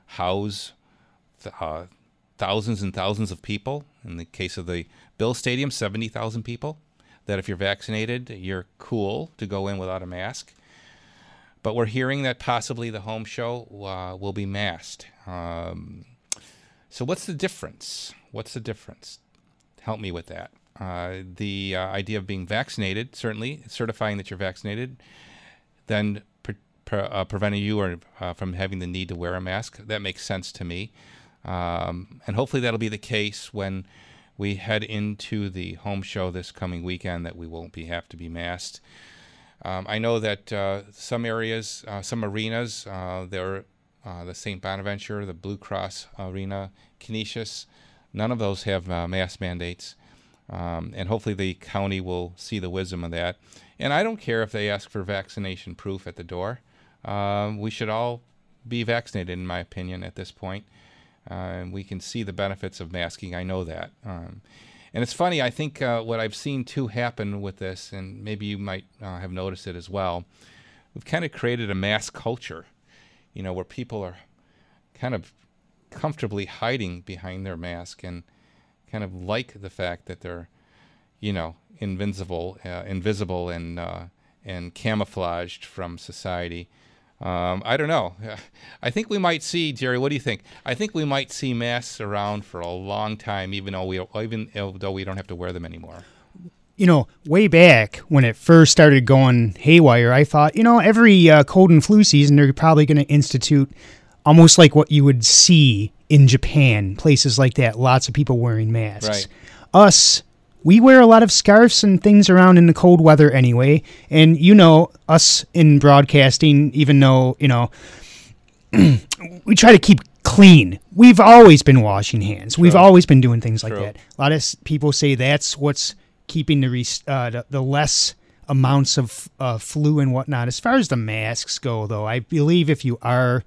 S3: house uh, thousands and thousands of people. In the case of the Bill Stadium, 70,000 people. That if you're vaccinated, you're cool to go in without a mask. But we're hearing that possibly the home show uh, will be masked. Um, so, what's the difference? What's the difference? Help me with that. Uh, the uh, idea of being vaccinated, certainly certifying that you're vaccinated, then pre- uh, preventing you or uh, from having the need to wear a mask. That makes sense to me, um, and hopefully that'll be the case when we head into the home show this coming weekend. That we won't be have to be masked. Um, I know that uh, some areas, uh, some arenas, uh, there, uh, the St. Bonaventure, the Blue Cross Arena, Canisius, none of those have mask mandates. Um, and hopefully the county will see the wisdom of that. And I don't care if they ask for vaccination proof at the door. Um, we should all be vaccinated, in my opinion, at this point. Uh, we can see the benefits of masking. I know that. Um, and it's funny, I think uh, what I've seen too happen with this, and maybe you might uh, have noticed it as well, we've kind of created a mask culture, you know, where people are kind of comfortably hiding behind their mask and kind of like the fact that they're, you know, invincible, uh, invisible and, uh, and camouflaged from society. Um, I don't know. I think we might see Jerry. What do you think? I think we might see masks around for a long time, even though we even though we don't have to wear them anymore.
S29: You know, way back when it first started going haywire, I thought, you know, every uh, cold and flu season they're probably going to institute almost like what you would see in Japan, places like that. Lots of people wearing masks.
S3: Right.
S29: Us, we wear a lot of scarves and things around in the cold weather anyway. And you know, us in broadcasting, even though, you know, we try to keep clean. We've always been washing hands. True. We've always been doing things like
S3: True.
S29: that. A lot of people say that's what's keeping the, uh, the, the, less amounts of uh, flu and whatnot. As far as the masks go, though, I believe if you are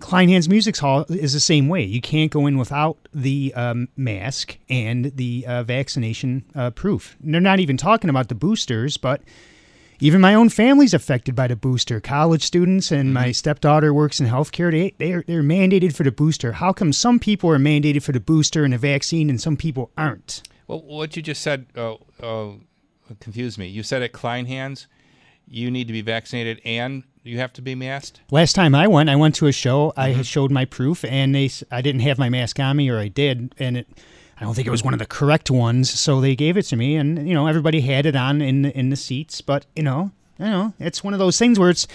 S29: Kleinhans Music Hall is the same way. You can't go in without the um, mask and the uh, vaccination uh, proof. And they're not even talking about the boosters, but even my own family's affected by the booster. College students and mm-hmm. my stepdaughter works in healthcare. They they're, they're mandated for the booster. How come some people are mandated for the booster and the vaccine and some people aren't?
S3: Well, what you just said uh, uh confused me. You said at Kleinhans you need to be vaccinated and you have to be masked?
S29: Last time I went, I went to a show. I
S3: Mm-hmm.
S29: had showed my proof, and they I didn't have my mask on me, or I did, and it. I don't think it was one of the correct ones, so they gave it to me, and you know everybody had it on in the, in the seats. But you know, you know, it's one of those things where it's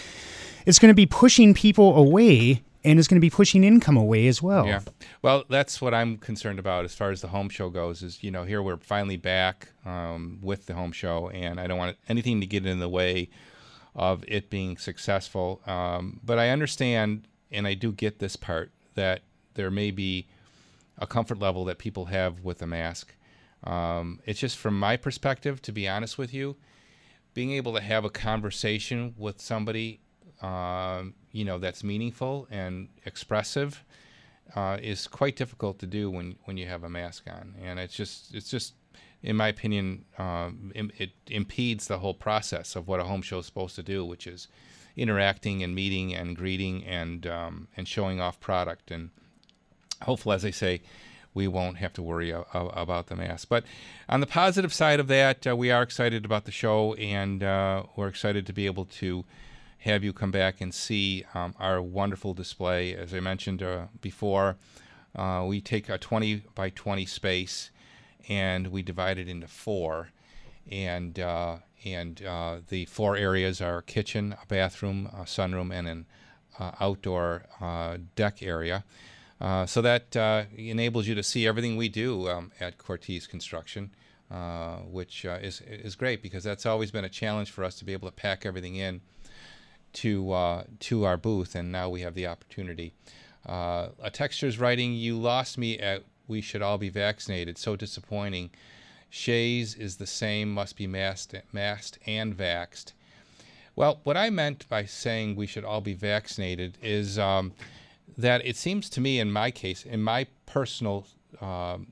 S29: it's going to be pushing people away, and it's going to be pushing income away as well.
S3: Yeah. Well, that's what I'm concerned about as far as the home show goes. Is you know here we're finally back um, with the home show, and I don't want anything to get in the way of it being successful. Um, but I understand, and I do get this part that there may be a comfort level that people have with a mask. Um, it's just from my perspective, to be honest with you, being able to have a conversation with somebody, um, you know, that's meaningful and expressive, uh, is quite difficult to do when when you have a mask on, and it's just it's just, in my opinion, um, it impedes the whole process of what a home show is supposed to do, which is interacting and meeting and greeting and um, and showing off product and hopefully, as I say, we won't have to worry a, a- about the mask. But on the positive side of that, uh, we are excited about the show, and uh, we're excited to be able to have you come back and see um, our wonderful display. As I mentioned uh, before, uh, we take a 20 by 20 space and we divide it into four. And uh, and uh, the four areas are kitchen, a bathroom, a sunroom, and an uh, outdoor uh, deck area. Uh, so that enables you to see everything we do um, at Cortese Construction, which is is great because that's always been a challenge for us to be able to pack everything in to to our booth, and now we have the opportunity. Uh, a texture's writing, "You lost me at we should all be vaccinated." So disappointing. Shea's is the same, must be masked, masked and vaxed. Well, what I meant by saying we should all be vaccinated is um, that it seems to me, in my case, in my personal, um,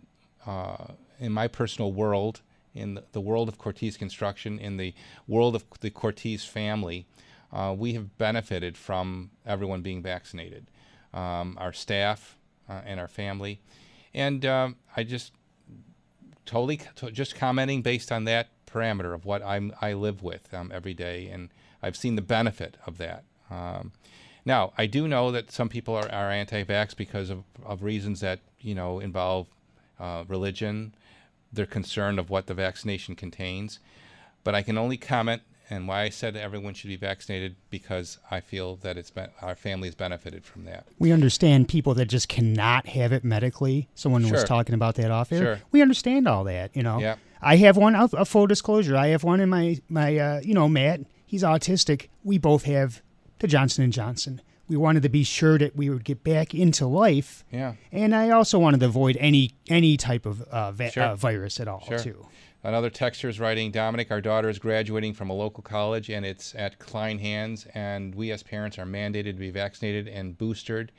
S3: uh, in my personal world, in the, the world of Cortese Construction, in the world of the Cortese family, uh, we have benefited from everyone being vaccinated, um, our staff uh, and our family, and um, I just totally to- just commenting based on that parameter of what I'm I live with um, every day, and I've seen the benefit of that. Um, now, I do know that some people are, are anti-vax because of, of reasons that you know involve uh, religion. They're concerned of what the vaccination contains, but I can only comment and why I said everyone should be vaccinated because I feel that it's been, our family has benefited from that.
S29: We understand people that just cannot have it medically. Someone was talking about that off air.
S3: Sure.
S29: We understand all that, you know.
S3: Yeah.
S29: I have one a a full disclosure. I have one in my my uh, you know, Matt, he's autistic. We both have the Johnson and Johnson. We wanted to be sure that we would get back into life.
S3: Yeah.
S29: And I also wanted to avoid any any type of uh, va-
S3: Sure.
S29: uh, virus at all
S3: Sure.
S29: too.
S3: Another texter is writing, Domenic, our daughter is graduating from a local college and it's at Kleinhans, and we as parents are mandated to be vaccinated and boosted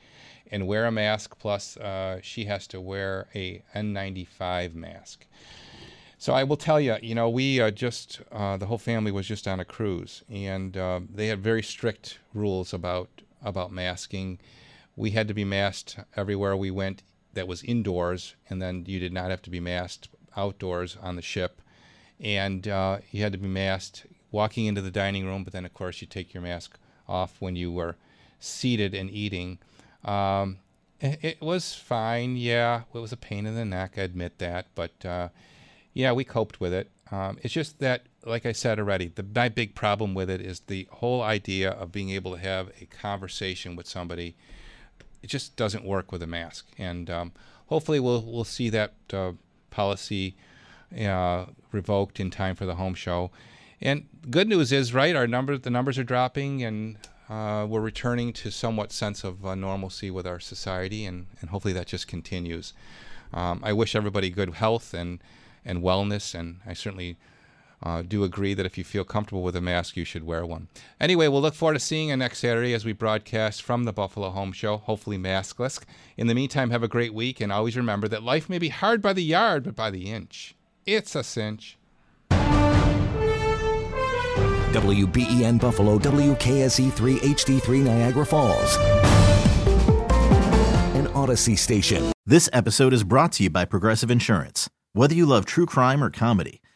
S3: and wear a mask. Plus, uh, she has to wear a N95 mask. So I will tell you, you know, we uh, just uh, the whole family was just on a cruise, and uh, they had very strict rules about about masking. We had to be masked everywhere we went. That was indoors, and then you did not have to be masked outdoors on the ship, and uh, you had to be masked walking into the dining room. But then, of course, you take your mask off when you were seated and eating. Um, it, was fine. Yeah, it was a pain in the neck. I admit that, but uh, yeah, we coped with it. Um, it's just that, like I said already, the my big problem with it is the whole idea of being able to have a conversation with somebody. It just doesn't work with a mask, and um, hopefully we'll we'll see that uh, policy uh, revoked in time for the home show. And good news is, right, our numbers the numbers are dropping, and uh, we're returning to somewhat sense of uh, normalcy with our society, and, and hopefully that just continues. Um, I wish everybody good health and and wellness, and I certainly uh, do agree that if you feel comfortable with a mask, you should wear one. Anyway, we'll look forward to seeing you next Saturday as we broadcast from the Buffalo Home Show, hopefully maskless. In the meantime, have a great week, and always remember that life may be hard by the yard, but by the inch, it's a cinch.
S30: WBEN Buffalo, WKSE3 HD3 Niagara Falls. An Audacy station.
S31: This episode is brought to you by Progressive Insurance. Whether you love true crime or comedy,